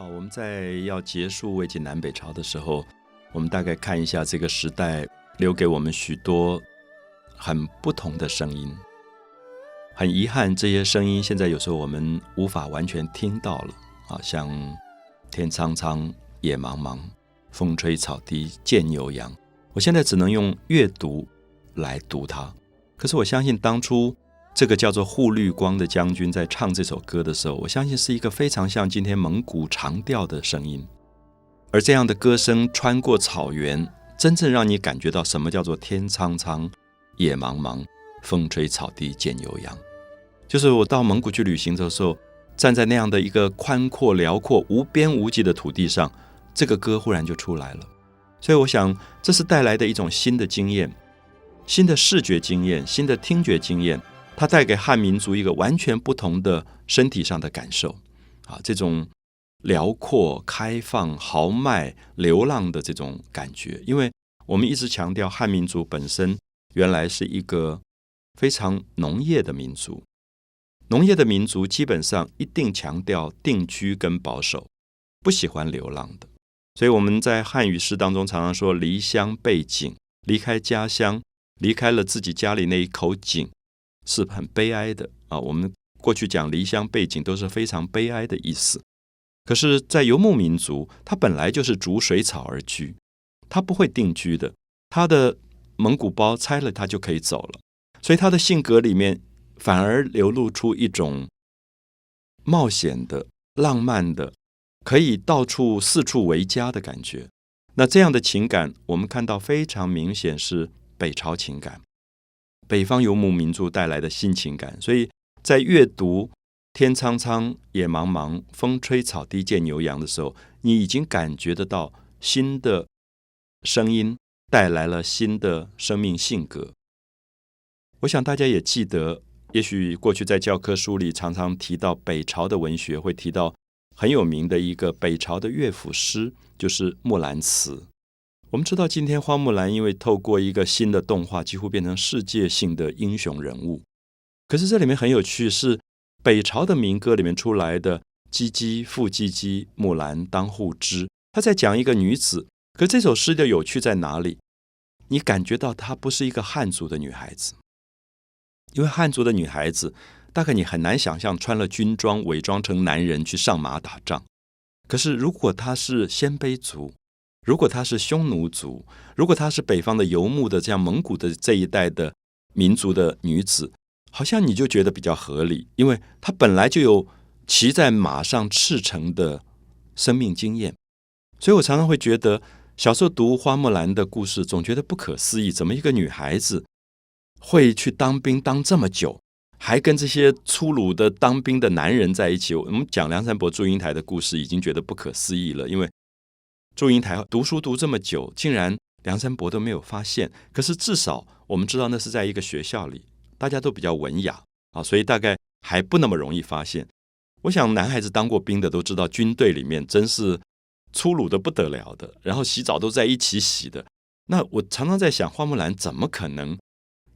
好，我们在要结束魏晋南北朝的时候，我们大概看一下这个时代留给我们许多很不同的声音。很遗憾，这些声音现在有时候我们无法完全听到了啊，像天苍苍，野茫茫，风吹草低见牛羊。我现在只能用阅读来读它。可是我相信，当初这个叫做护绿光的将军在唱这首歌的时候，我相信是一个非常像今天蒙古长调的声音。而这样的歌声穿过草原，真正让你感觉到什么叫做天苍苍，野茫茫，风吹草低见牛羊。就是我到蒙古去旅行的时候，站在那样的一个宽阔辽阔、无边无际的土地上，这个歌忽然就出来了。所以我想，这是带来的一种新的经验。新的视觉经验，新的听觉经验，它带给汉民族一个完全不同的身体上的感受啊！这种辽阔、开放、豪迈、流浪的这种感觉，因为我们一直强调汉民族本身原来是一个非常农业的民族，农业的民族基本上一定强调定居跟保守，不喜欢流浪的。所以我们在汉语诗当中常常说“离乡背井”，离开家乡。离开了自己家里那一口井，是很悲哀的啊！我们过去讲离乡背井都是非常悲哀的意思。可是，在游牧民族，他本来就是逐水草而居，他不会定居的。他的蒙古包拆了，他就可以走了。所以，他的性格里面反而流露出一种冒险的、浪漫的，可以到处四处为家的感觉。那这样的情感，我们看到非常明显是。北朝情感，北方游牧民族带来的新情感，所以在阅读“天苍苍，野茫茫，风吹草低见牛羊”的时候，你已经感觉得到新的声音带来了新的生命性格。我想大家也记得，也许过去在教科书里常常提到北朝的文学，会提到很有名的一个北朝的乐府诗，就是《木兰辞》。我们知道，今天花木兰因为透过一个新的动画，几乎变成世界性的英雄人物。可是这里面很有趣，是北朝的民歌里面出来的“唧唧复唧唧，木兰当户织”。他在讲一个女子。可这首诗的有趣在哪里？你感觉到她不是一个汉族的女孩子，因为汉族的女孩子大概你很难想象穿了军装伪装成男人去上马打仗。可是如果她是鲜卑族，如果她是匈奴族，如果她是北方的游牧的，这样蒙古的这一代的民族的女子，好像你就觉得比较合理，因为她本来就有骑在马上驰骋的生命经验。所以我常常会觉得，小时候读花木兰的故事，总觉得不可思议，怎么一个女孩子会去当兵当这么久，还跟这些粗鲁的当兵的男人在一起？我们讲梁山伯祝英台的故事，已经觉得不可思议了，因为。祝英台读书读这么久，竟然梁山伯都没有发现。可是至少我们知道，那是在一个学校里，大家都比较文雅啊，所以大概还不那么容易发现。我想男孩子当过兵的都知道，军队里面真是粗鲁的不得了的，然后洗澡都在一起洗的。那我常常在想，花木兰怎么可能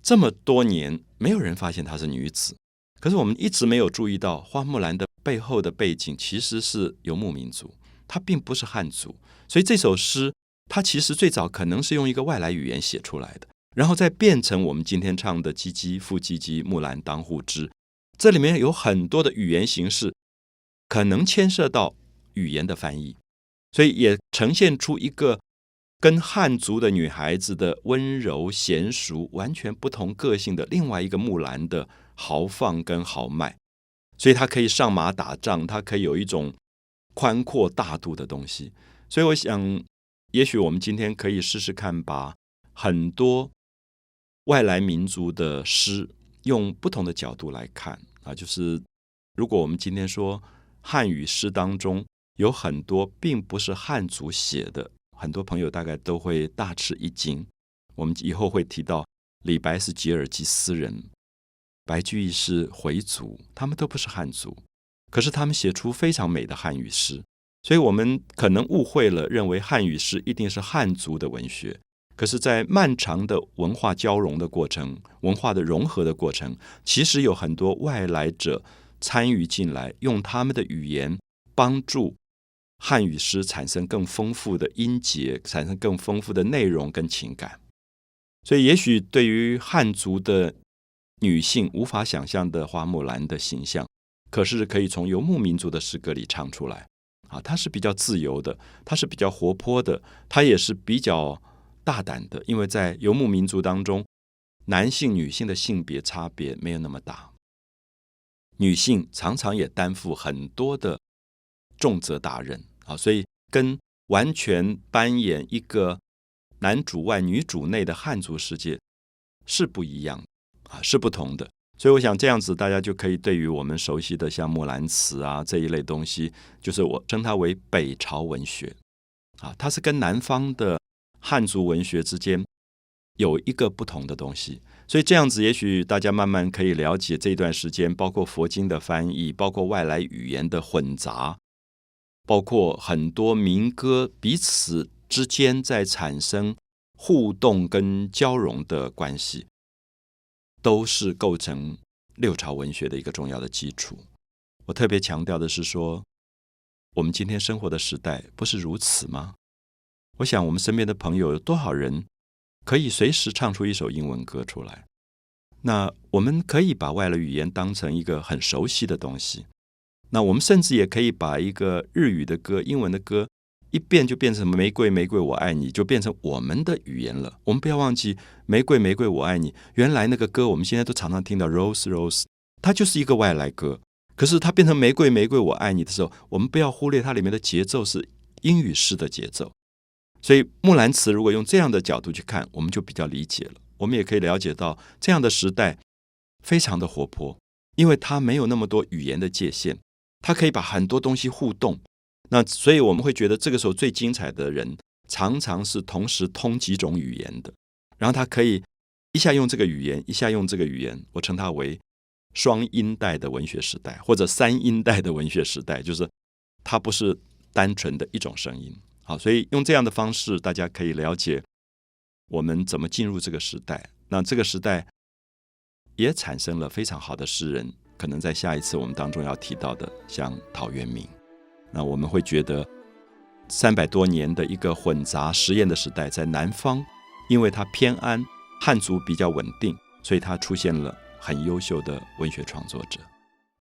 这么多年没有人发现她是女子？可是我们一直没有注意到，花木兰的背后的背景其实是游牧民族。他并不是汉族，所以这首诗它其实最早可能是用一个外来语言写出来的，然后再变成我们今天唱的“唧唧复唧唧，木兰当户织”。这里面有很多的语言形式，可能牵涉到语言的翻译，所以也呈现出一个跟汉族的女孩子的温柔娴熟完全不同个性的另外一个木兰的豪放跟豪迈。所以她可以上马打仗，她可以有一种。宽阔大度的东西，所以我想，也许我们今天可以试试看，把很多外来民族的诗用不同的角度来看啊。就是如果我们今天说汉语诗当中有很多并不是汉族写的，很多朋友大概都会大吃一惊。我们以后会提到李白是吉尔吉斯人，白居易是回族，他们都不是汉族。可是他们写出非常美的汉语诗，所以我们可能误会了，认为汉语诗一定是汉族的文学。可是，在漫长的文化交融的过程、文化的融合的过程，其实有很多外来者参与进来，用他们的语言帮助汉语诗产生更丰富的音节，产生更丰富的内容跟情感。所以，也许对于汉族的女性无法想象的花木兰的形象，可是可以从游牧民族的诗歌里唱出来。啊，它是比较自由的，它是比较活泼的，它也是比较大胆的，因为在游牧民族当中，男性、女性的性别差别没有那么大，女性常常也担负很多的重责大任啊，所以跟完全扮演一个。男主外女主内的汉族世界是不一样啊，是不同的。所以我想这样子，大家就可以对于我们熟悉的像《木兰辞》啊这一类东西，就是我称它为北朝文学啊，它是跟南方的汉族文学之间有一个不同的东西。所以这样子，也许大家慢慢可以了解这段时间，包括佛经的翻译，包括外来语言的混杂，包括很多民歌彼此。之间在产生互动跟交融的关系，都是构成六朝文学的一个重要的基础。我特别强调的是说，我们今天生活的时代不是如此吗？我想我们身边的朋友有多少人可以随时唱出一首英文歌出来？那我们可以把外来语言当成一个很熟悉的东西。那我们甚至也可以把一个日语的歌、英文的歌。一变就变成玫瑰玫瑰我爱你，就变成我们的语言了。我们不要忘记玫瑰玫瑰我爱你，原来那个歌我们现在都常常听到 Rose Rose，它就是一个外来歌。可是它变成玫瑰玫瑰我爱你的时候，我们不要忽略它里面的节奏是英语式的节奏。所以木兰辞如果用这样的角度去看，我们就比较理解了。我们也可以了解到这样的时代非常的活泼，因为它没有那么多语言的界限，它可以把很多东西互动。那所以我们会觉得这个时候最精彩的人，常常是同时通几种语言的，然后他可以一下用这个语言，一下用这个语言，我称它为双音带的文学时代，或者三音带的文学时代，就是它不是单纯的一种声音。好，所以用这样的方式，大家可以了解我们怎么进入这个时代。那这个时代也产生了非常好的诗人，可能在下一次我们当中要提到的，像陶渊明。那我们会觉得，三百多年的一个混杂实验的时代，在南方，因为它偏安，汉族比较稳定，所以它出现了很优秀的文学创作者。